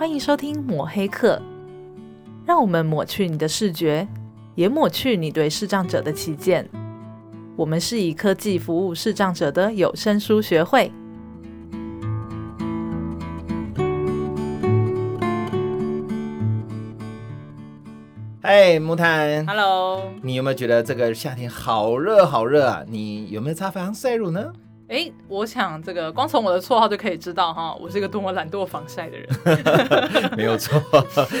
欢迎收听抹黑课，让我们抹去你的视觉，也抹去你对视障者的偏见。我们是以科技服务视障者的有声书学会。嗨，木炭，Hello，你有没有觉得这个夏天好热好热啊？你有没有擦防晒乳呢？哎，我想这个光从我的绰号就可以知道哈，我是一个多么懒惰防晒的人。没有错，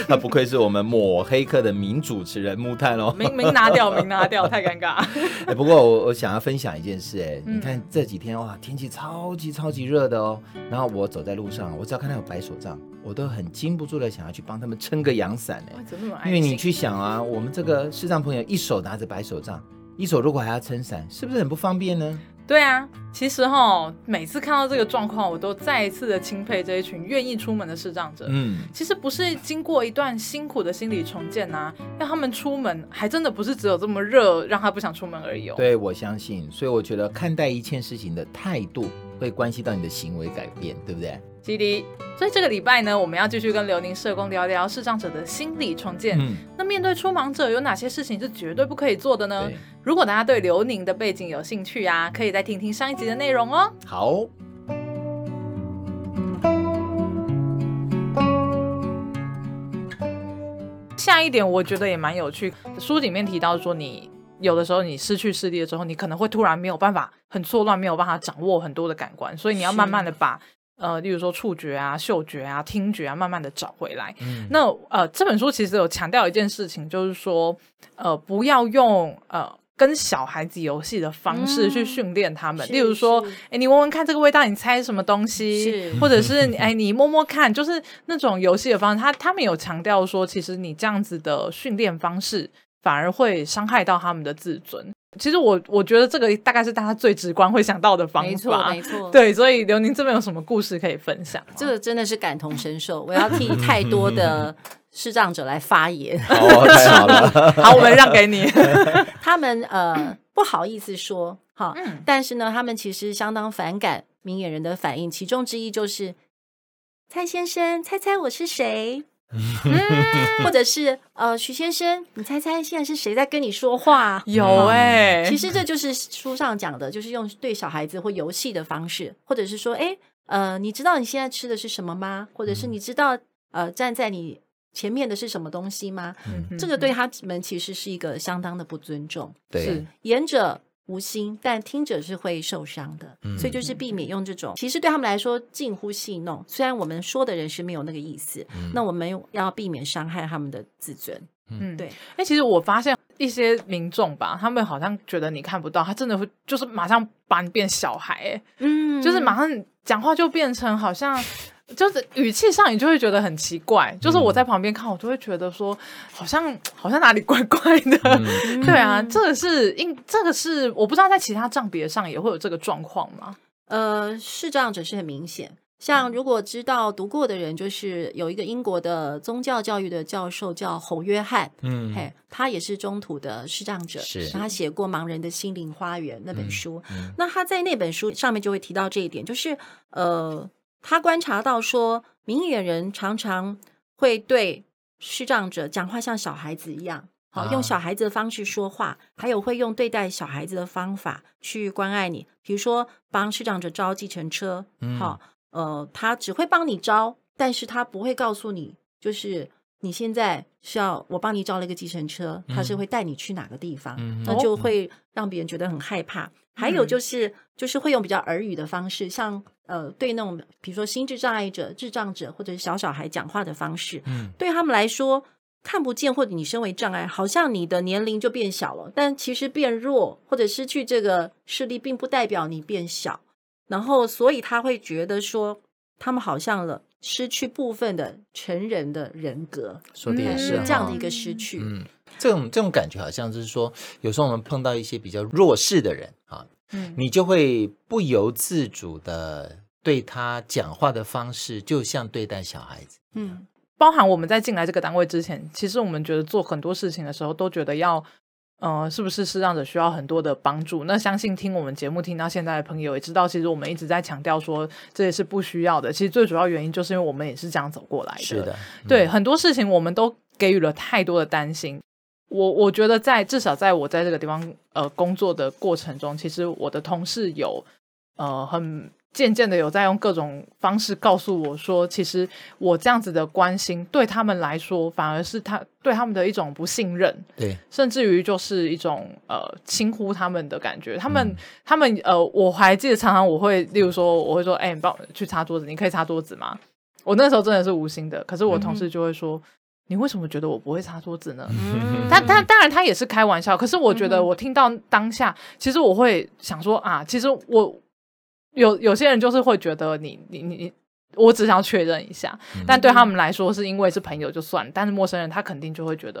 那不愧是我们抹黑客的名主持人木炭哦。名名拿掉，名拿掉，太尴尬。哎，不过我我想要分享一件事，哎、嗯，你看这几天哇，天气超级超级热的哦。然后我走在路上，我只要看到有白手杖，我都很禁不住的想要去帮他们撑个阳伞哎。因为你去想啊，我们这个视障朋友一手拿着白手杖，一手如果还要撑伞，是不是很不方便呢？对啊，其实哈，每次看到这个状况，我都再一次的钦佩这一群愿意出门的视障者。嗯，其实不是经过一段辛苦的心理重建啊，让他们出门，还真的不是只有这么热让他不想出门而已哦。对，我相信，所以我觉得看待一切事情的态度，会关系到你的行为改变，对不对？基迪，所以这个礼拜呢，我们要继续跟刘宁社工聊聊视障者的心理重建。嗯，那面对出盲者，有哪些事情是绝对不可以做的呢？如果大家对刘宁的背景有兴趣啊，可以再听听上一集的内容哦。好，下一点我觉得也蛮有趣，书里面提到说，你有的时候你失去视力了之后，你可能会突然没有办法，很错乱，没有办法掌握很多的感官，所以你要慢慢的把。呃，例如说触觉啊、嗅觉啊、听觉啊，慢慢的找回来。嗯、那呃，这本书其实有强调一件事情，就是说，呃，不要用呃跟小孩子游戏的方式去训练他们。嗯、例如说，哎，你闻闻看这个味道，你猜什么东西？或者是 哎，你摸摸看，就是那种游戏的方式。他他们有强调说，其实你这样子的训练方式，反而会伤害到他们的自尊。其实我我觉得这个大概是大家最直观会想到的方法，没错没错。对，所以刘宁这边有什么故事可以分享？这个真的是感同身受，我要替太多的视障者来发言。哦，太好了，好，我们让给你。他们呃不好意思说哈，嗯，但是呢，他们其实相当反感明眼人的反应，其中之一就是蔡先生，猜猜我是谁？或者是呃，徐先生，你猜猜现在是谁在跟你说话？有哎、欸，其实这就是书上讲的，就是用对小孩子或游戏的方式，或者是说，哎，呃，你知道你现在吃的是什么吗？或者是你知道呃，站在你前面的是什么东西吗？嗯、这个对他们其实是一个相当的不尊重。对，是言者无心，但听者是会受伤的，嗯、所以就是避免用这种，其实对他们来说近乎戏弄。虽然我们说的人是没有那个意思，嗯、那我们要避免伤害他们的自尊。嗯，对。哎，其实我发现一些民众吧，他们好像觉得你看不到，他真的会就是马上把你变小孩，哎，嗯，就是马上讲话就变成好像。就是语气上，你就会觉得很奇怪。就是我在旁边看，我就会觉得说，好像 好像哪里怪怪的。嗯、对啊，这个是因这个是我不知道在其他账别上也会有这个状况吗？呃，视障者是很明显。像如果知道读过的人，就是有一个英国的宗教教育的教授叫侯约翰，嗯，嘿，他也是中土的视障者，是他写过《盲人的心灵花园》那本书。嗯嗯、那他在那本书上面就会提到这一点，就是呃。他观察到说，明眼人常常会对视障者讲话像小孩子一样，好用小孩子的方式说话，还有会用对待小孩子的方法去关爱你。比如说，帮视障者招计程车，好，呃，他只会帮你招，但是他不会告诉你，就是你现在需要我帮你招了一个计程车，他是会带你去哪个地方，那就会让别人觉得很害怕。还有就是，就是会用比较耳语的方式，像。呃，对那种比如说心智障碍者、智障者或者是小小孩讲话的方式，嗯，对他们来说看不见，或者你身为障碍，好像你的年龄就变小了。但其实变弱或者失去这个视力，并不代表你变小。然后，所以他会觉得说，他们好像了失去部分的成人的人格，说的也是这样的一个失去。嗯，这种这种感觉好像就是说，有时候我们碰到一些比较弱势的人啊。嗯，你就会不由自主的对他讲话的方式，就像对待小孩子。嗯，包含我们在进来这个单位之前，其实我们觉得做很多事情的时候，都觉得要呃，是不是视障者需要很多的帮助？那相信听我们节目听到现在的朋友也知道，其实我们一直在强调说这也是不需要的。其实最主要原因就是因为我们也是这样走过来的。是的，嗯、对很多事情我们都给予了太多的担心。我我觉得在至少在我在这个地方呃工作的过程中，其实我的同事有呃很。渐渐的有在用各种方式告诉我说，其实我这样子的关心对他们来说，反而是他对他们的一种不信任，对，甚至于就是一种呃轻忽他们的感觉。他们、嗯、他们呃，我还记得常常我会，例如说我会说，哎、欸，你帮我去擦桌子，你可以擦桌子吗？我那时候真的是无心的，可是我同事就会说，嗯、你为什么觉得我不会擦桌子呢？嗯、但但当然他也是开玩笑，可是我觉得我听到当下，其实我会想说啊，其实我。有有些人就是会觉得你你你，我只想确认一下，嗯、但对他们来说是因为是朋友就算，但是陌生人他肯定就会觉得，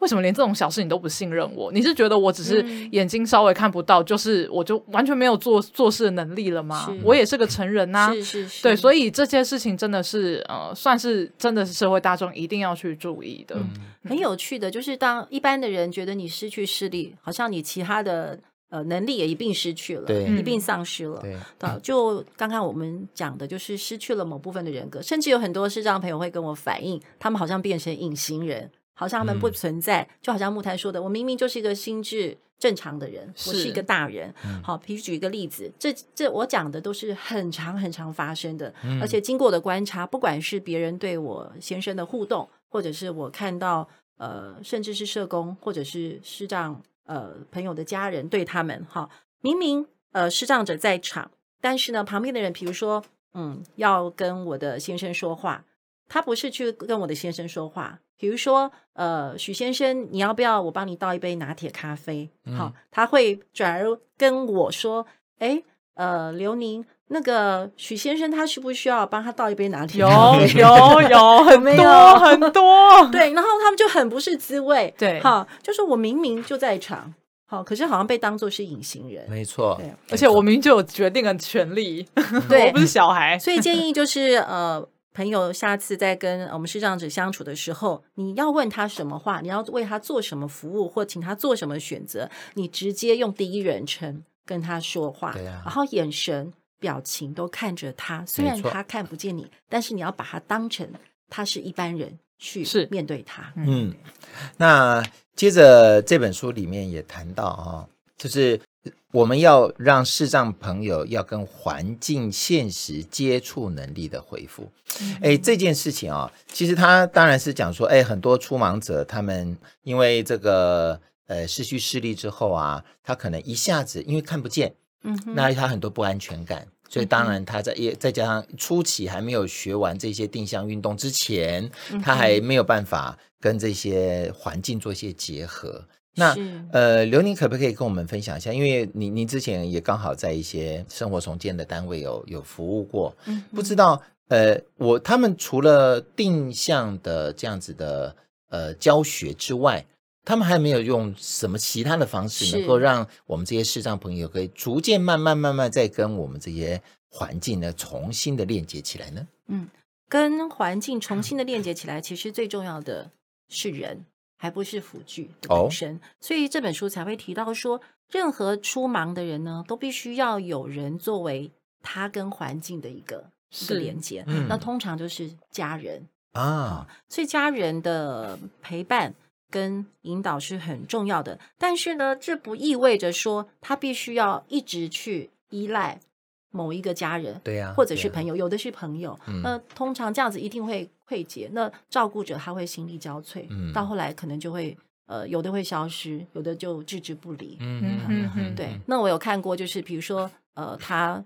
为什么连这种小事你都不信任我？你是觉得我只是眼睛稍微看不到，嗯、就是我就完全没有做做事的能力了吗？我也是个成人呐、啊，是是是，对，所以这些事情真的是呃，算是真的是社会大众一定要去注意的。嗯、很有趣的就是，当一般的人觉得你失去视力，好像你其他的。呃，能力也一并失去了，一并丧失了。对，就刚刚我们讲的，就是失去了某部分的人格，甚至有很多视障朋友会跟我反映，他们好像变成隐形人，好像他们不存在，嗯、就好像木台说的，我明明就是一个心智正常的人，是我是一个大人。嗯、好，比如举一个例子，这这我讲的都是很常很常发生的，嗯、而且经过我的观察，不管是别人对我先生的互动，或者是我看到呃，甚至是社工，或者是视障。呃，朋友的家人对他们哈，明明呃视障者在场，但是呢，旁边的人，比如说，嗯，要跟我的先生说话，他不是去跟我的先生说话，比如说，呃，许先生，你要不要我帮你倒一杯拿铁咖啡？好，嗯，他会转而跟我说，哎，呃，刘宁，那个许先生他需不需要帮他倒一杯拿铁？有有 有，很多有很多，对，然后他们就很不是滋味，对，好，就是我明明就在场，好，可是好像被当作是隐形人，没错，对，而且我明明就有决定的权利，对，我不是小孩，所以建议就是呃，朋友下次在跟我们视障者相处的时候，你要问他什么话，你要为他做什么服务，或请他做什么选择，你直接用第一人称跟他说话，对啊，然后眼神。表情都看着他，虽然他看不见你，但是你要把他当成他是一般人去面对他。嗯，那接着这本书里面也谈到啊、哦，就是我们要让视障朋友要跟环境现实接触能力的恢复。哎、嗯，这件事情啊、哦，其实他当然是讲说，哎，很多初盲者他们因为这个呃失去视力之后啊，他可能一下子因为看不见。嗯，那他很多不安全感，所以当然他在也再加上初期还没有学完这些定向运动之前，他还没有办法跟这些环境做一些结合。那呃，刘宁可不可以跟我们分享一下？因为你你之前也刚好在一些生活重建的单位有有服务过，嗯不知道呃，我他们除了定向的这样子的呃教学之外。他们还没有用什么其他的方式，能够让我们这些视障朋友可以逐渐、慢慢、慢慢再跟我们这些环境呢重新的链接起来呢？嗯，跟环境重新的链接起来，其实最重要的是人，还不是辅具本身。哦、所以这本书才会提到说，任何出盲的人呢，都必须要有人作为他跟环境的一个是一个连接。嗯、那通常就是家人啊，所以家人的陪伴。跟引导是很重要的，但是呢，这不意味着说他必须要一直去依赖某一个家人，对呀、啊，或者是朋友，啊、有的是朋友，嗯、那通常这样子一定会溃竭，那照顾者他会心力交瘁，嗯、到后来可能就会呃，有的会消失，有的就置之不理，嗯嗯嗯，嗯对。那我有看过，就是比如说呃，他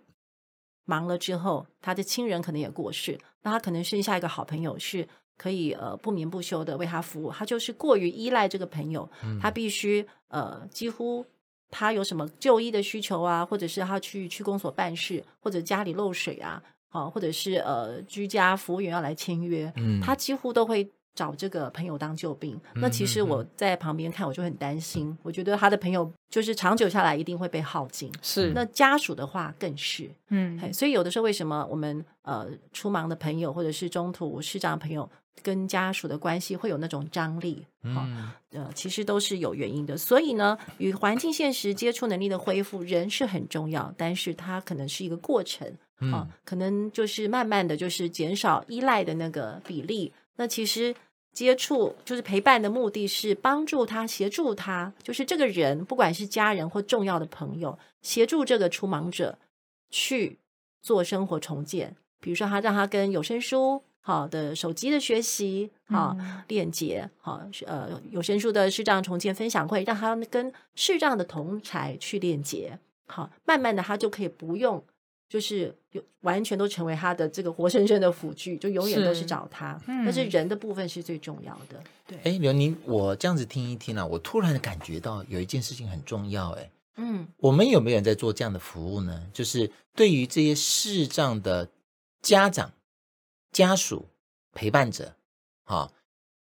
忙了之后，他的亲人可能也过世，那他可能剩下一个好朋友是。可以呃不眠不休的为他服务，他就是过于依赖这个朋友，嗯、他必须呃几乎他有什么就医的需求啊，或者是他去区公所办事，或者家里漏水啊，好、啊，或者是呃居家服务员要来签约，嗯、他几乎都会找这个朋友当救兵。那其实我在旁边看，我就很担心。我觉得他的朋友就是长久下来一定会被耗尽。是，那家属的话更是。嗯，所以有的时候为什么我们呃出忙的朋友或者是中途视障的朋友跟家属的关系会有那种张力？嗯，呃，其实都是有原因的。所以呢，与环境现实接触能力的恢复，人是很重要，但是它可能是一个过程。啊，可能就是慢慢的就是减少依赖的那个比例。那其实接触就是陪伴的目的是帮助他，协助他，就是这个人不管是家人或重要的朋友，协助这个出盲者去做生活重建。比如说，他让他跟有声书好的手机的学习好链接好，呃，有声书的视障重建分享会，让他跟视障的同才去链接。好，慢慢的他就可以不用。就是有完全都成为他的这个活生生的辅具，就永远都是找他。是但是人的部分是最重要的。对，哎，刘宁，我这样子听一听啊，我突然感觉到有一件事情很重要。哎，嗯，我们有没有人在做这样的服务呢？就是对于这些视障的家长、家属、陪伴者，啊，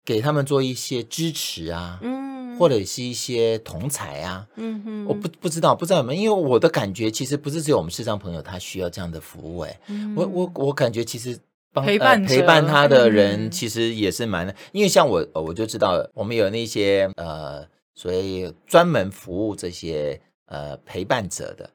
给他们做一些支持啊。嗯。或者是一些同才啊，嗯哼，我不不知道，不知道有没有，因为我的感觉其实不是只有我们视障朋友他需要这样的服务，哎、嗯，我我我感觉其实帮陪伴、呃、陪伴他的人其实也是蛮，嗯、因为像我我就知道我们有那些呃，所以专门服务这些呃陪伴者的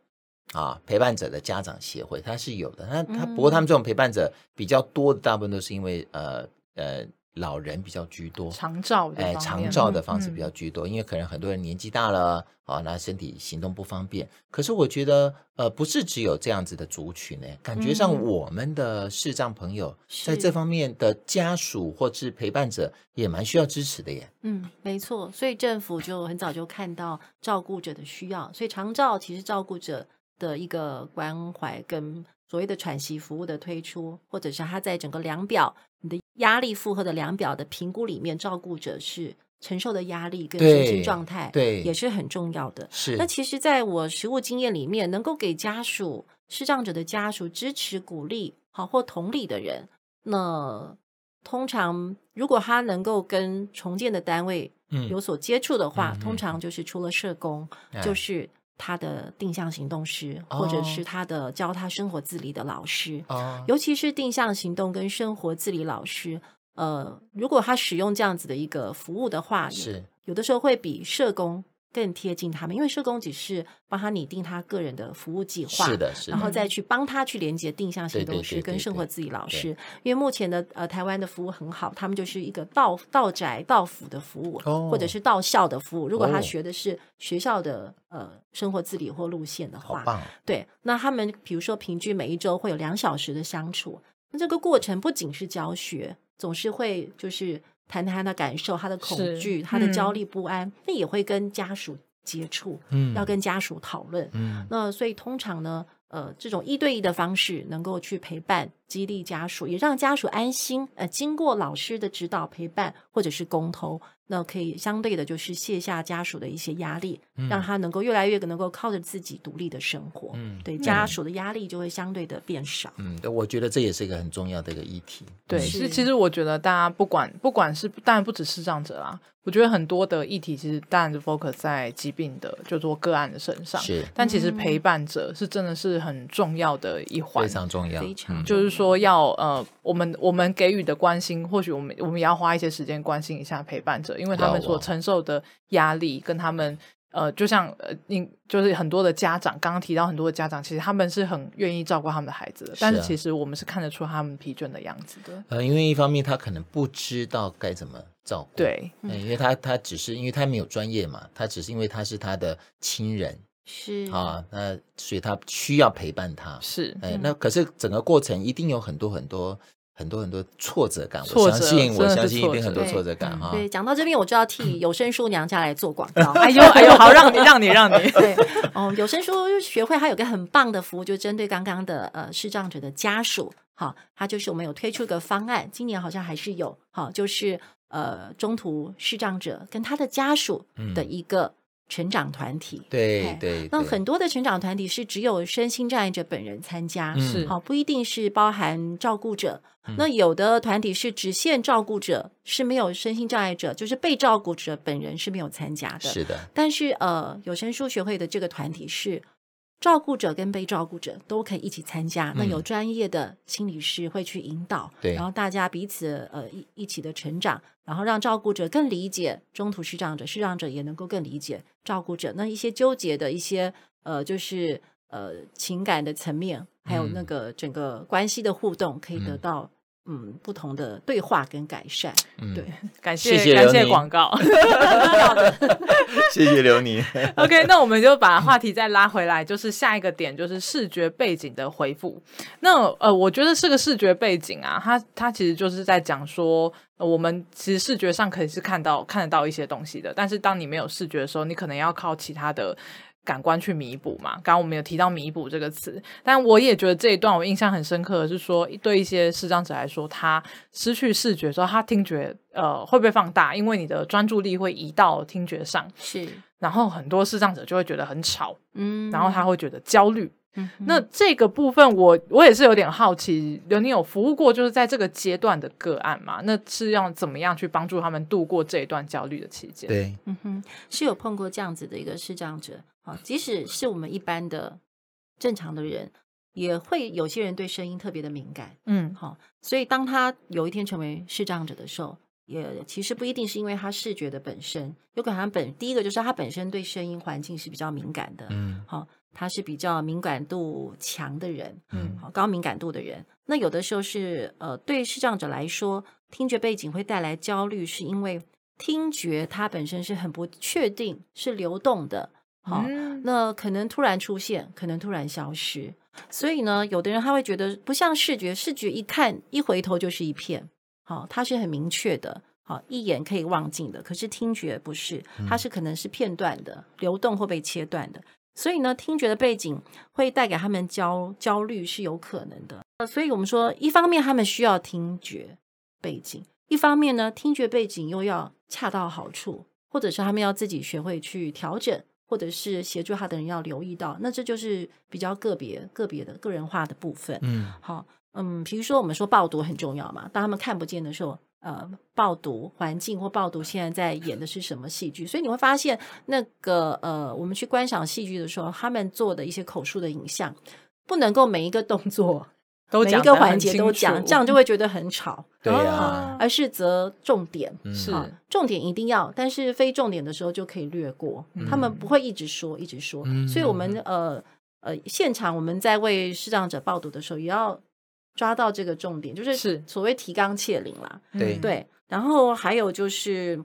啊，陪伴者的家长协会，他是有的，他他不过他们这种陪伴者比较多的，大部分都是因为呃呃。老人比较居多，长照哎，长照的方式比较居多，嗯、因为可能很多人年纪大了啊，那身体行动不方便。可是我觉得，呃，不是只有这样子的族群呢，感觉上我们的视障朋友在这方面的家属或是陪伴者也蛮需要支持的耶。嗯，没错，所以政府就很早就看到照顾者的需要，所以长照其实照顾者的一个关怀跟所谓的喘息服务的推出，或者是他在整个量表。你的压力负荷的量表的评估里面，照顾者是承受的压力跟身心状态，对，也是很重要的。是。那其实，在我实务经验里面，能够给家属、视障者的家属支持、鼓励，好或同理的人，那通常如果他能够跟重建的单位有所接触的话，嗯、通常就是除了社工，嗯、就是。他的定向行动师，或者是他的教他生活自理的老师，哦、尤其是定向行动跟生活自理老师，呃，如果他使用这样子的一个服务的话，是。有的时候会比社工。更贴近他们，因为社工只是帮他拟定他个人的服务计划，是的，是的，然后再去帮他去连接定向行动师跟生活自理老师。因为目前的呃台湾的服务很好，他们就是一个到到宅到府的服务，哦、或者是到校的服务。如果他学的是学校的呃生活自理或路线的话，棒对，那他们比如说平均每一周会有两小时的相处，那这个过程不仅是教学，总是会就是。谈谈他的感受，他的恐惧，嗯、他的焦虑不安，那也会跟家属接触，嗯，要跟家属讨论，嗯，那所以通常呢，呃，这种一对一的方式能够去陪伴、激励家属，也让家属安心。呃，经过老师的指导、陪伴或者是沟通。那可以相对的，就是卸下家属的一些压力，嗯、让他能够越来越能够靠着自己独立的生活。嗯，对，家属的压力就会相对的变少。嗯，我觉得这也是一个很重要的一个议题。对，其实其实我觉得大家不管不管是当然不只是这样子啦，我觉得很多的议题其实当然是 focus 在疾病的就做个案的身上。是，但其实陪伴者是真的是很重要的一环，非常重要。非常就是说要呃，我们我们给予的关心，或许我们我们也要花一些时间关心一下陪伴者，因为他们所承受的压力跟他们呃，就像呃，你就是很多的家长刚刚提到很多的家长，其实他们是很愿意照顾他们的孩子的，但是其实我们是看得出他们疲倦的样子的。呃，因为一方面他可能不知道该怎么照顾，对，嗯，因为他他只是因为他没有专业嘛，他只是因为他是他的亲人，是啊，那所以他需要陪伴他，是，哎，那可是整个过程一定有很多很多。很多很多挫折感，我相信，我相信一定很多挫折感哈。对，讲到这边，我就要替有声书娘家来做广 告。哎呦，哎呦，好，让你，让你，让你。对，哦，有声书学会它有个很棒的服务，就针对刚刚的呃视障者的家属，好，它就是我们有推出一个方案，今年好像还是有，好，就是呃中途视障者跟他的家属的一个成长团体，对对，那很多的成长团体是只有身心障碍者本人参加，是好，不一定是包含照顾者。那有的团体是只限照顾者，是没有身心障碍者，就是被照顾者本人是没有参加的。是的，但是呃，有声书学会的这个团体是。照顾者跟被照顾者都可以一起参加，嗯、那有专业的心理师会去引导，对，然后大家彼此呃一一起的成长，然后让照顾者更理解中途失障者，失障者也能够更理解照顾者。那一些纠结的一些呃，就是呃情感的层面，还有那个整个关系的互动，可以得到。嗯，不同的对话跟改善，嗯、对，感谢谢谢感谢广告 谢谢刘宁。OK，那我们就把话题再拉回来，就是下一个点，就是视觉背景的回复。那呃，我觉得是个视觉背景啊，它它其实就是在讲说，呃、我们其实视觉上可以是看到看得到一些东西的，但是当你没有视觉的时候，你可能要靠其他的。感官去弥补嘛？刚刚我们有提到“弥补”这个词，但我也觉得这一段我印象很深刻的是说，对一些视障者来说，他失去视觉之后，他听觉呃会被放大，因为你的专注力会移到听觉上，是。然后很多视障者就会觉得很吵，嗯，然后他会觉得焦虑。嗯，那这个部分我我也是有点好奇，刘妮有服务过就是在这个阶段的个案嘛？那是要怎么样去帮助他们度过这一段焦虑的期间？对，嗯哼，是有碰过这样子的一个视障者。即使是我们一般的正常的人，也会有些人对声音特别的敏感，嗯，好，所以当他有一天成为视障者的时候，也其实不一定是因为他视觉的本身，有可能他本第一个就是他本身对声音环境是比较敏感的，嗯，好，他是比较敏感度强的人，嗯，好，高敏感度的人，那有的时候是呃，对视障者来说，听觉背景会带来焦虑，是因为听觉它本身是很不确定，是流动的。好，那可能突然出现，可能突然消失，所以呢，有的人他会觉得不像视觉，视觉一看一回头就是一片，好，它是很明确的，好，一眼可以望尽的。可是听觉不是，它是可能是片段的，流动或被切断的，所以呢，听觉的背景会带给他们焦焦虑是有可能的。所以我们说，一方面他们需要听觉背景，一方面呢，听觉背景又要恰到好处，或者是他们要自己学会去调整。或者是协助他的人要留意到，那这就是比较个别、个别的个人化的部分。嗯，好，嗯，比如说我们说报读很重要嘛，当他们看不见的时候，呃，报读环境或报读现在在演的是什么戏剧，所以你会发现那个呃，我们去观赏戏剧的时候，他们做的一些口述的影像，不能够每一个动作。都每一个环节都讲，这样就会觉得很吵。对啊，而是则重点是重点一定要，但是非重点的时候就可以略过。他们不会一直说一直说，所以我们呃呃现场我们在为视障者报读的时候，也要抓到这个重点，就是所谓提纲挈领啦。对对，然后还有就是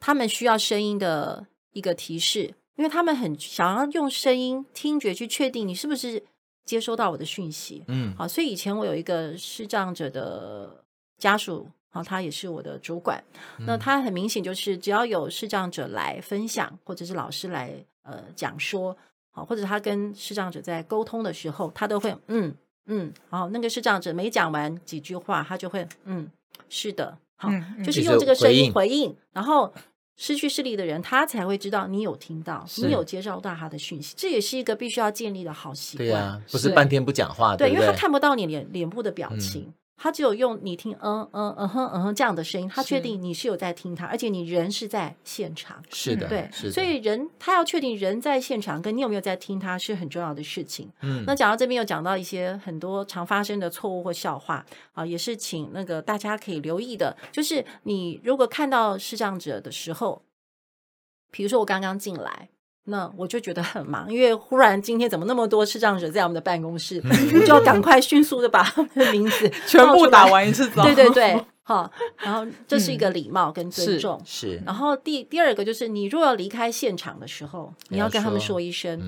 他们需要声音的一个提示，因为他们很想要用声音听觉去确定你是不是。接收到我的讯息，嗯，好，所以以前我有一个视障者的家属，好，他也是我的主管。嗯、那他很明显就是，只要有视障者来分享，或者是老师来呃讲说，好，或者他跟视障者在沟通的时候，他都会嗯嗯，好，那个是这样子没讲完几句话，他就会嗯，是的，好，嗯嗯、就是用这个声音回应，回应然后。失去视力的人，他才会知道你有听到，你有接收到他的讯息，这也是一个必须要建立的好习惯。对呀、啊，不是半天不讲话，对，对，对，因为他看不到你脸脸部的表情。嗯他只有用你听，嗯嗯嗯哼嗯哼这样的声音，他确定你是有在听他，而且你人是在现场。是的，对，是的。所以人他要确定人在现场，跟你有没有在听他是很重要的事情。嗯，那讲到这边又讲到一些很多常发生的错误或笑话啊，也是请那个大家可以留意的，就是你如果看到视障者的时候，比如说我刚刚进来。那我就觉得很忙，因为忽然今天怎么那么多视障者在我们的办公室，我就要赶快迅速的把他们的名字 全部打完一次。对对对，好，然后这是一个礼貌跟尊重。是。然后第第二个就是，你若要离开现场的时候，你要跟他们说一声。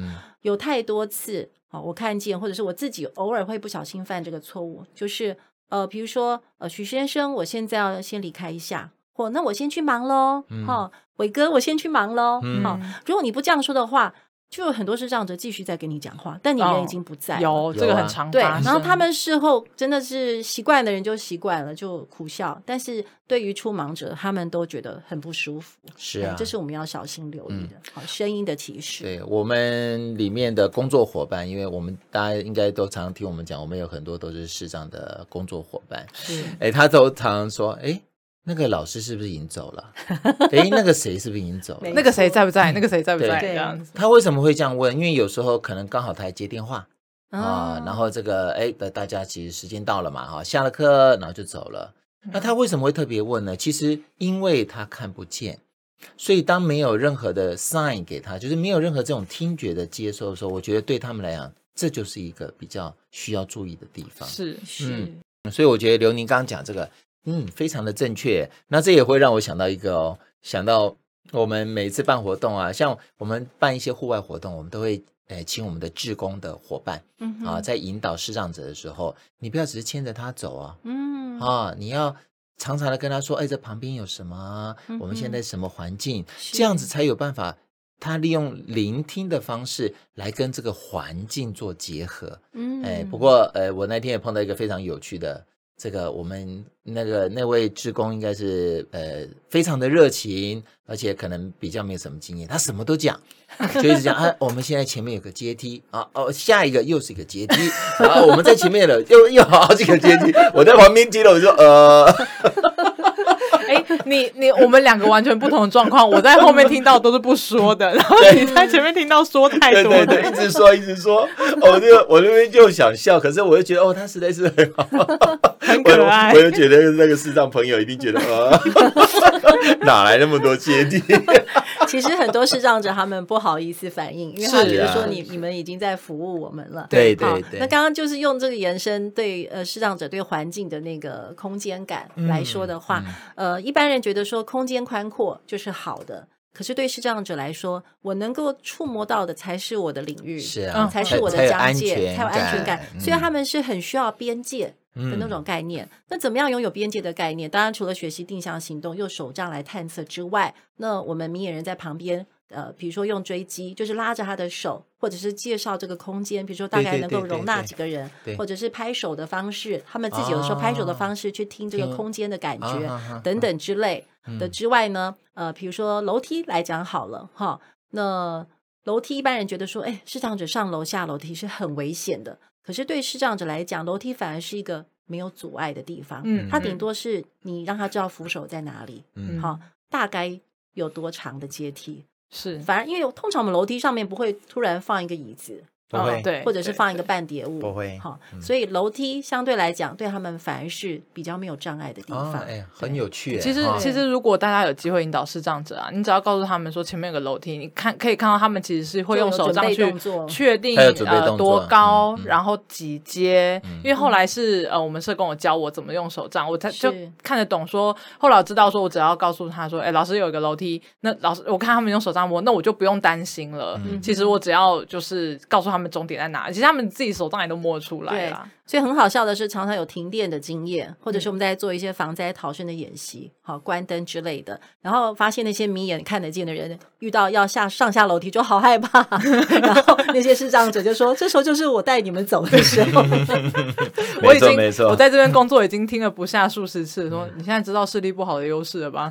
有太多次，好，我看见，或者是我自己偶尔会不小心犯这个错误，就是呃，比如说呃，许先生，我现在要先离开一下。哦，那我先去忙喽。好，伟哥，我先去忙喽。好，如果你不这样说的话，就有很多视障者继续在跟你讲话，但你人已经不在了。有这个很常对，然后他们事后真的是习惯的人就习惯了，就苦笑。但是对于出忙者，他们都觉得很不舒服。是啊，这是我们要小心留意的。好，声音的提示。对我们里面的工作伙伴，因为我们大家应该都常常听我们讲，我们有很多都是视障的工作伙伴。是，哎，他都常常说，哎。那个老师是不是已经走了？哎，那个谁是不是已经走了？那个谁在不在？那个谁在不在？这样子。他为什么会这样问？因为有时候可能刚好他还接电话啊，然后这个哎，大家其实时间到了嘛，哈，下了课然后就走了。那他为什么会特别问呢？其实因为他看不见，所以当没有任何的 sign 给他，就是没有任何这种听觉的接收的时候，我觉得对他们来讲，这就是一个比较需要注意的地方。是是，所以我觉得刘宁刚刚讲这个。嗯，非常的正确。那这也会让我想到一个哦，想到我们每次办活动啊，像我们办一些户外活动，我们都会诶请我们的志工的伙伴，嗯啊，在引导视障者的时候，你不要只是牵着他走啊，嗯啊，你要常常的跟他说，哎，这旁边有什么？我们现在什么环境？嗯、这样子才有办法，他利用聆听的方式来跟这个环境做结合。嗯，哎，不过呃，我那天也碰到一个非常有趣的。这个我们那个那位志工应该是呃非常的热情，而且可能比较没有什么经验，他什么都讲，就一直讲啊，我们现在前面有个阶梯啊，哦，下一个又是一个阶梯，然后我们在前面了，又又好几个阶梯，我在旁边接了，我说呃。哎，你你我们两个完全不同的状况，我在后面听到都是不说的，然后你在前面听到说太多，对对对，一直说一直说，我就我那边就想笑，可是我又觉得哦，他实在是很好，很可爱，我，我就觉得那个世上朋友一定觉得啊，哪来那么多阶梯？其实很多视障者他们不好意思反应，因为他觉得说你你们已经在服务我们了。对对对。那刚刚就是用这个延伸对呃视障者对环境的那个空间感来说的话，呃，一般人觉得说空间宽阔就是好的，可是对视障者来说，我能够触摸到的才是我的领域，是啊，才是我的疆界，才有安全感。所以他们是很需要边界的那种概念，嗯、那怎么样拥有边界的概念？当然，除了学习定向行动，用手杖来探测之外，那我们明眼人在旁边，呃，比如说用追击，就是拉着他的手，或者是介绍这个空间，比如说大概能够容纳几个人，或者是拍手的方式，他们自己有时候拍手的方式去听这个空间的感觉、哦、等等之类的之外呢，呃，比如说楼梯来讲好了哈，那楼梯一般人觉得说，哎，视障者上楼下楼梯是很危险的。可是对视障者来讲，楼梯反而是一个没有阻碍的地方。嗯，它顶多是你让他知道扶手在哪里，嗯，好，大概有多长的阶梯是。反而因为通常我们楼梯上面不会突然放一个椅子。不会，对，或者是放一个半叠物，不会，好，所以楼梯相对来讲，对他们反而是比较没有障碍的地方。哎，很有趣。其实，其实如果大家有机会引导视障者啊，你只要告诉他们说前面有个楼梯，你看可以看到他们其实是会用手杖去确定呃多高，然后几阶。因为后来是呃我们社工有教我怎么用手杖，我才就看得懂。说后来我知道说，我只要告诉他说，哎，老师有一个楼梯，那老师我看他们用手杖摸，那我就不用担心了。其实我只要就是告诉他们。他们终点在哪？其实他们自己手上也都摸出来了。所以很好笑的是，常常有停电的经验，或者是我们在做一些防灾逃生的演习，好关灯之类的，然后发现那些明眼看得见的人遇到要下上下楼梯就好害怕，然后那些视障者就说：“这时候就是我带你们走的时候。”我已经没错，我在这边工作已经听了不下数十次，说你现在知道视力不好的优势了吧？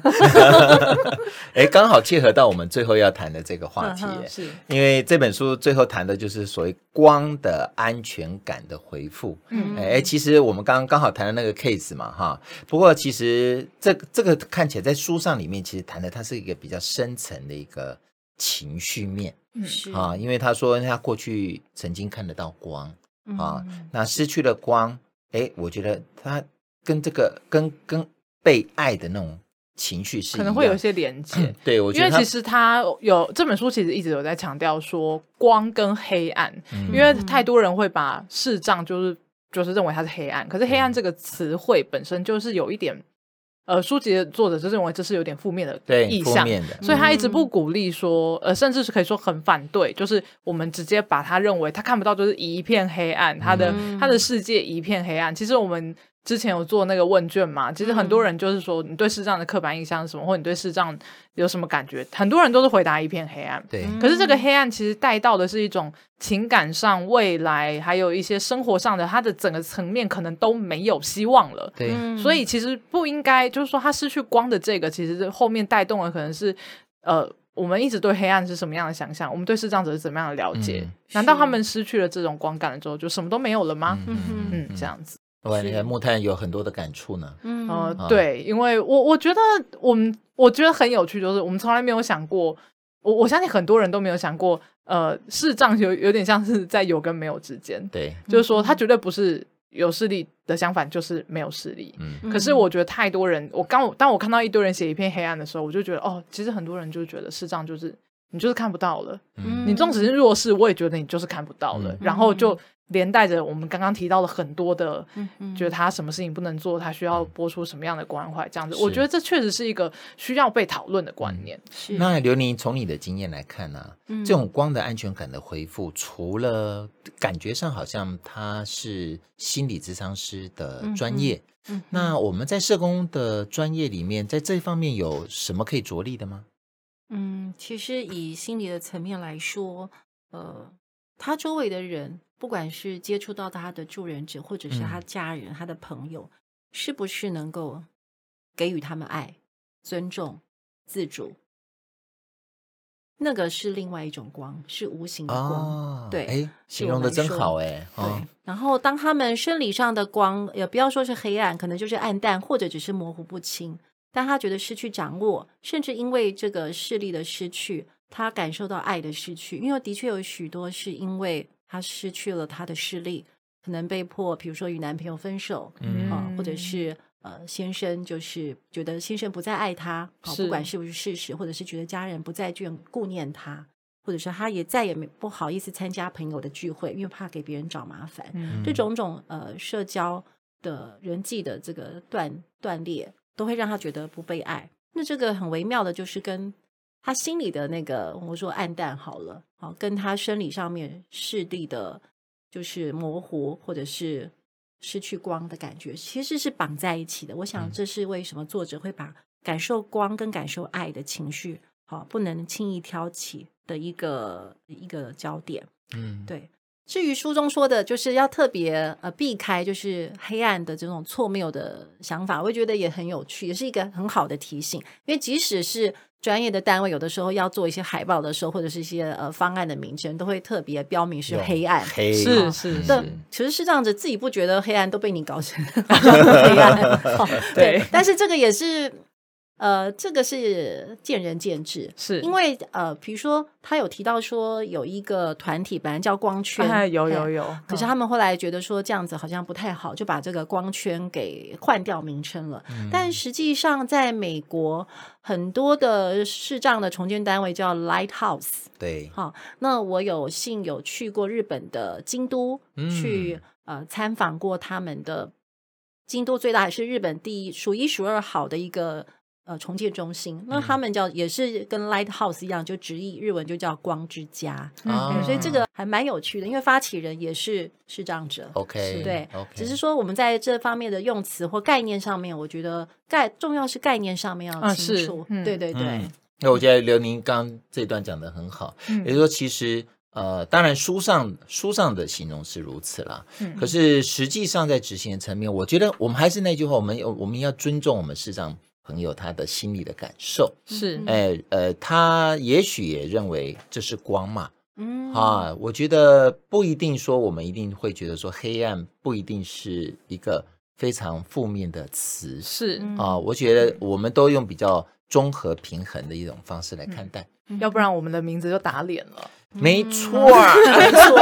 哎，刚好切合到我们最后要谈的这个话题，是因为这本书最后谈的就是所谓光的安全感的回复。嗯，哎，其实我们刚刚刚好谈的那个 case 嘛，哈。不过其实这这个看起来在书上里面，其实谈的它是一个比较深层的一个情绪面，是。啊，因为他说他过去曾经看得到光啊，那失去了光，哎，我觉得他跟这个跟跟被爱的那种情绪是可能会有一些连接，嗯、对，我觉得因为其实他有这本书其实一直有在强调说光跟黑暗，嗯、因为太多人会把视障就是。就是认为它是黑暗，可是“黑暗”这个词汇本身就是有一点，呃，书籍的作者就认为这是有点负面的意向，所以他一直不鼓励说，呃，甚至是可以说很反对，就是我们直接把他认为他看不到，就是一片黑暗，他的他的世界一片黑暗。其实我们之前有做那个问卷嘛，其实很多人就是说，你对视障的刻板印象是什么，或你对视障有什么感觉？很多人都是回答一片黑暗。对，可是这个黑暗其实带到的是一种情感上、未来，还有一些生活上的，它的整个层面可能都没有希望了。对，所以其实不应该，就是说他失去光的这个，其实后面带动的可能是呃。我们一直对黑暗是什么样的想象？我们对视障者是怎么样的了解？嗯、难道他们失去了这种光感了之后，就什么都没有了吗？嗯，这样子。哇，你看木炭有很多的感触呢。嗯、呃，对，因为我我觉得我们我觉得很有趣，就是我们从来没有想过，我我相信很多人都没有想过，呃，视障有有点像是在有跟没有之间。对，就是说，他绝对不是。有视力的相反就是没有视力。嗯，可是我觉得太多人，我刚当我看到一堆人写一片黑暗的时候，我就觉得哦，其实很多人就觉得视障就是你就是看不到了。嗯，你纵使是弱势，我也觉得你就是看不到了。嗯，然后就。连带着我们刚刚提到了很多的，觉得他什么事情不能做，他需要播出什么样的关怀，这样子，我觉得这确实是一个需要被讨论的观念。是。那刘宁从你的经验来看呢，这种光的安全感的恢复，除了感觉上好像他是心理咨商师的专业，那我们在社工的专业里面，在这方面有什么可以着力的吗？嗯，其实以心理的层面来说，呃，他周围的人。不管是接触到他的助人者，或者是他家人、嗯、他的朋友，是不是能够给予他们爱、尊重、自主？那个是另外一种光，是无形的光。哦、对，哎，形容的真好，哎。对。哦、然后，当他们生理上的光，也不要说是黑暗，可能就是暗淡，或者只是模糊不清。当他觉得失去掌握，甚至因为这个视力的失去，他感受到爱的失去。因为的确有许多是因为。他失去了他的视力，可能被迫，比如说与男朋友分手，嗯、啊，或者是呃先生就是觉得先生不再爱他，好、啊，不管是不是事实，或者是觉得家人不再眷顾念他，或者说他也再也没不好意思参加朋友的聚会，因为怕给别人找麻烦，嗯、这种种呃社交的人际的这个断断裂，都会让他觉得不被爱。那这个很微妙的，就是跟。他心里的那个，我说暗淡好了，好，跟他生理上面视力的，就是模糊或者是失去光的感觉，其实是绑在一起的。我想这是为什么作者会把感受光跟感受爱的情绪，好，不能轻易挑起的一个一个焦点。嗯，对。至于书中说的，就是要特别呃避开，就是黑暗的这种错谬的想法，我觉得也很有趣，也是一个很好的提醒。因为即使是专业的单位，有的时候要做一些海报的时候，或者是一些呃方案的名称，都会特别标明是黑暗。黑是是是，其实是这样子，自己不觉得黑暗，都被你搞成 黑暗。对，但是这个也是。呃，这个是见仁见智，是因为呃，比如说他有提到说有一个团体本来叫光圈，哎、有有有，可是他们后来觉得说这样子好像不太好，就把这个光圈给换掉名称了。嗯、但实际上，在美国很多的视障的重建单位叫 Lighthouse，对，好，那我有幸有去过日本的京都，嗯、去呃参访过他们的京都最大也是日本第一数一数二好的一个。呃，重建中心，那他们叫、嗯、也是跟 Lighthouse 一样，就直译日文就叫光之家，所以这个还蛮有趣的，因为发起人也是视障者，OK，对，okay. 只是说我们在这方面的用词或概念上面，我觉得概重要是概念上面要清楚，嗯、对对对。那、嗯、我觉得刘宁刚这段讲的很好，嗯、也就是说，其实呃，当然书上书上的形容是如此啦，嗯，可是实际上在执行的层面，我觉得我们还是那句话，我们我们要尊重我们视障。朋友他的心里的感受。是，哎呃，他也许也认为这是光嘛，嗯。啊，我觉得不一定说我们一定会觉得说黑暗不一定是一个非常负面的词，是。啊，我觉得我们都用比较综合平衡的一种方式来看待，嗯、要不然我们的名字就打脸了。没错、啊，没错。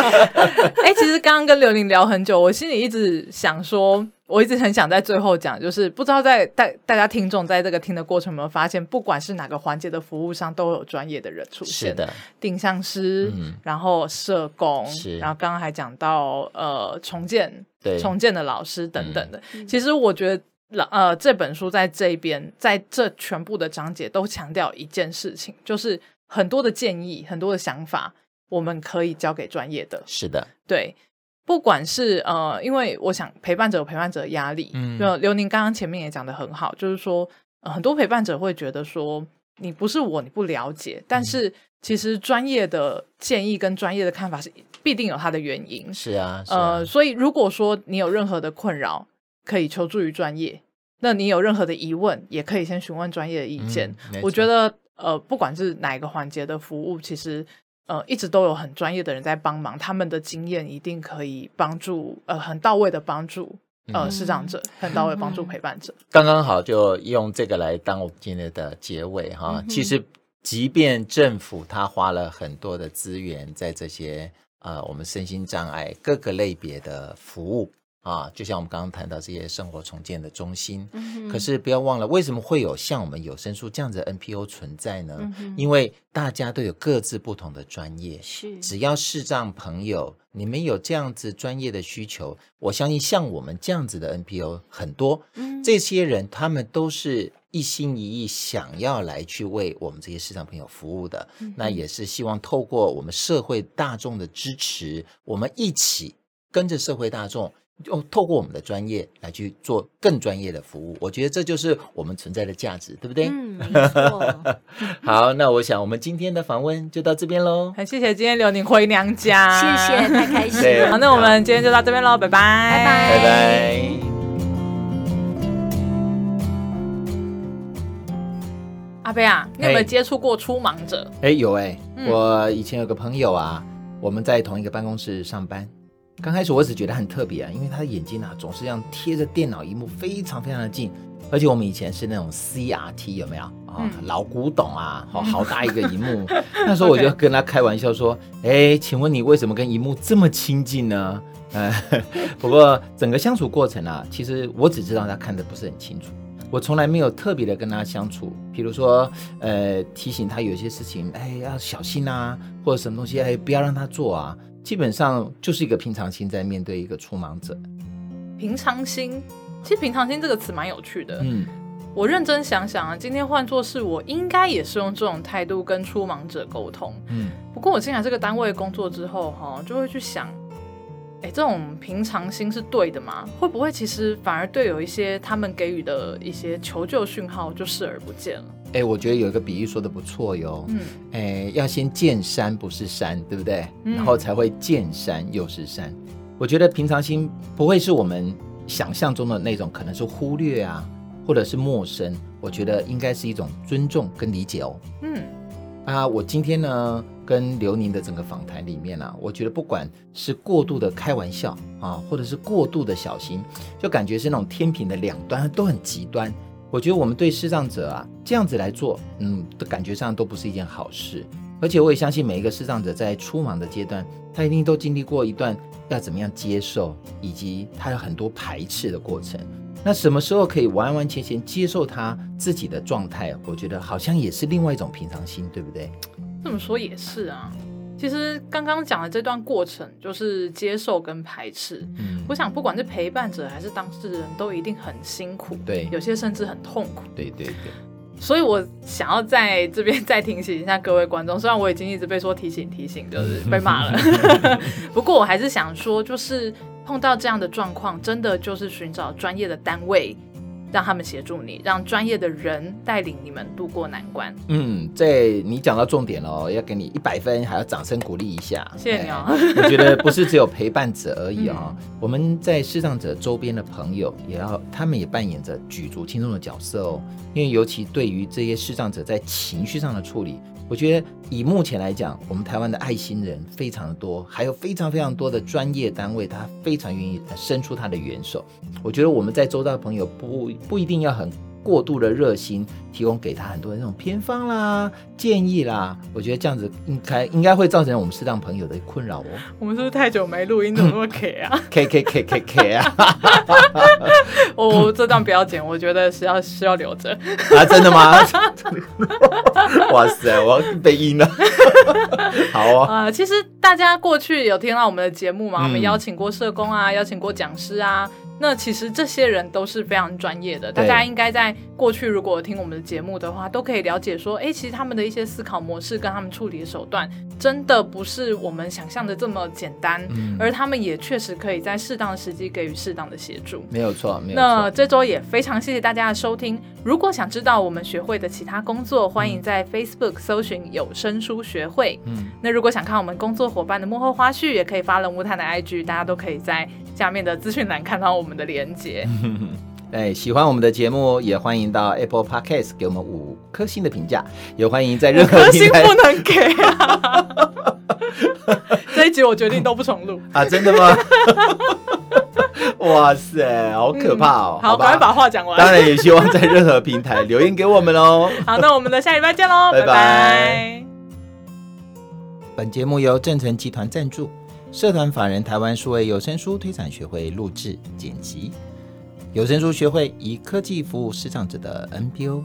哎，其实刚刚跟刘玲聊很久，我心里一直想说，我一直很想在最后讲，就是不知道在大大家听众在这个听的过程有没有发现，不管是哪个环节的服务商，都有专业的人出现。是的，定向师，嗯、然后社工，然后刚刚还讲到呃重建，对重建的老师等等的。嗯、其实我觉得，呃，这本书在这边，在这全部的章节都强调一件事情，就是。很多的建议，很多的想法，我们可以交给专业的。是的，对，不管是呃，因为我想陪伴者有陪伴者的压力，嗯，就刘宁刚刚前面也讲的很好，就是说、呃、很多陪伴者会觉得说你不是我，你不了解，但是其实专业的建议跟专业的看法是必定有它的原因，是啊，是啊，呃，所以如果说你有任何的困扰，可以求助于专业，那你有任何的疑问，也可以先询问专业的意见。嗯、我觉得呃，不管是哪一个环节的服务，其实。呃，一直都有很专业的人在帮忙，他们的经验一定可以帮助呃很到位的帮助呃视障者，很到位帮助陪伴者。刚刚好就用这个来当我们今天的结尾哈。其实，即便政府他花了很多的资源在这些呃我们身心障碍各个类别的服务。啊，就像我们刚刚谈到这些生活重建的中心，嗯、可是不要忘了，为什么会有像我们有声书这样子的 NPO 存在呢？嗯、因为大家都有各自不同的专业，是。只要视障朋友你们有这样子专业的需求，我相信像我们这样子的 NPO 很多，嗯、这些人他们都是一心一意想要来去为我们这些视障朋友服务的，嗯、那也是希望透过我们社会大众的支持，我们一起跟着社会大众。就透过我们的专业来去做更专业的服务，我觉得这就是我们存在的价值，对不对？嗯，没错。好，那我想我们今天的访问就到这边喽。很谢谢今天刘宁回娘家，谢谢，太开心了。好，那我们今天就到这边喽，拜拜，拜拜，拜拜。阿贝啊，你有没有接触过初盲者？哎，有哎，我以前有个朋友啊，我们在同一个办公室上班。刚开始我只觉得很特别啊，因为他的眼睛啊总是这样贴着电脑荧幕，非常非常的近。而且我们以前是那种 CRT 有没有啊？嗯、老古董啊，好好大一个荧幕。那时候我就跟他开玩笑说：“哎请问你为什么跟荧幕这么亲近呢？”呃，不过整个相处过程啊，其实我只知道他看得不是很清楚，我从来没有特别的跟他相处。比如说，呃，提醒他有些事情，哎，要小心啊，或者什么东西，哎，不要让他做啊。基本上就是一个平常心在面对一个初盲者。平常心，其实“平常心”这个词蛮有趣的。嗯，我认真想想啊，今天换作是我，应该也是用这种态度跟初盲者沟通。嗯，不过我进来这个单位工作之后，哈，就会去想，哎，这种平常心是对的吗？会不会其实反而对有一些他们给予的一些求救讯号就视而不见了？哎，我觉得有一个比喻说的不错哟。嗯，哎，要先见山不是山，对不对？嗯，然后才会见山又是山。我觉得平常心不会是我们想象中的那种，可能是忽略啊，或者是陌生。我觉得应该是一种尊重跟理解哦。嗯，啊，我今天呢跟刘宁的整个访谈里面啊，我觉得不管是过度的开玩笑啊，或者是过度的小心，就感觉是那种天平的两端都很极端。我觉得我们对视障者啊这样子来做，嗯，的感觉上都不是一件好事。而且我也相信每一个视障者在初盲的阶段，他一定都经历过一段要怎么样接受，以及他有很多排斥的过程。那什么时候可以完完全全接受他自己的状态？我觉得好像也是另外一种平常心，对不对？这么说也是啊。其实刚刚讲的这段过程，就是接受跟排斥。嗯，我想不管是陪伴者还是当事人，都一定很辛苦。对，有些甚至很痛苦。对对对。所以我想要在这边再提醒一下各位观众，虽然我已经一直被说提醒提醒，就是 被骂了。不过我还是想说，就是碰到这样的状况，真的就是寻找专业的单位。让他们协助你，让专业的人带领你们度过难关。嗯，在你讲到重点了，要给你一百分，还要掌声鼓励一下。谢谢你哦。我觉得不是只有陪伴者而已哦，嗯、我们在视障者周边的朋友，也要他们也扮演着举足轻重的角色哦。因为尤其对于这些视障者在情绪上的处理。我觉得以目前来讲，我们台湾的爱心人非常的多，还有非常非常多的专业单位，他非常愿意伸出他的援手。我觉得我们在周遭的朋友不不一定要很。过度的热心，提供给他很多的那种偏方啦、建议啦，我觉得这样子应该应该会造成我们适当朋友的困扰哦。我们是不是太久没录音，怎么那么 K 啊？K K K K K 啊！我这段不要剪，我觉得是要是要留着啊？真的吗？哇塞，我要被阴了。好啊、哦。呃，其实大家过去有听到我们的节目吗？嗯、我们邀请过社工啊，邀请过讲师啊。那其实这些人都是非常专业的，大家应该在过去如果听我们的节目的话，都可以了解说，哎，其实他们的一些思考模式跟他们处理的手段，真的不是我们想象的这么简单，嗯、而他们也确实可以在适当的时机给予适当的协助。没有错，没有错。那这周也非常谢谢大家的收听。如果想知道我们学会的其他工作，欢迎在 Facebook 搜寻有声书学会。嗯，那如果想看我们工作伙伴的幕后花絮，也可以 follow 木炭的 IG，大家都可以在下面的资讯栏看到我们的连结。哎，喜欢我们的节目，也欢迎到 Apple Podcast 给我们五颗星的评价，也欢迎在任何平台。星不能给啊！这一集我决定都不重录啊！真的吗？哇塞，好可怕哦！嗯、好，赶快把话讲完。当然也希望在任何平台留言给我们哦。好，那我们的下礼拜见喽，拜拜。拜拜。本节目由正成集团赞助，社团法人台湾数位有声书推广学会录制剪辑。有声书学会以科技服务视障者的 NPO。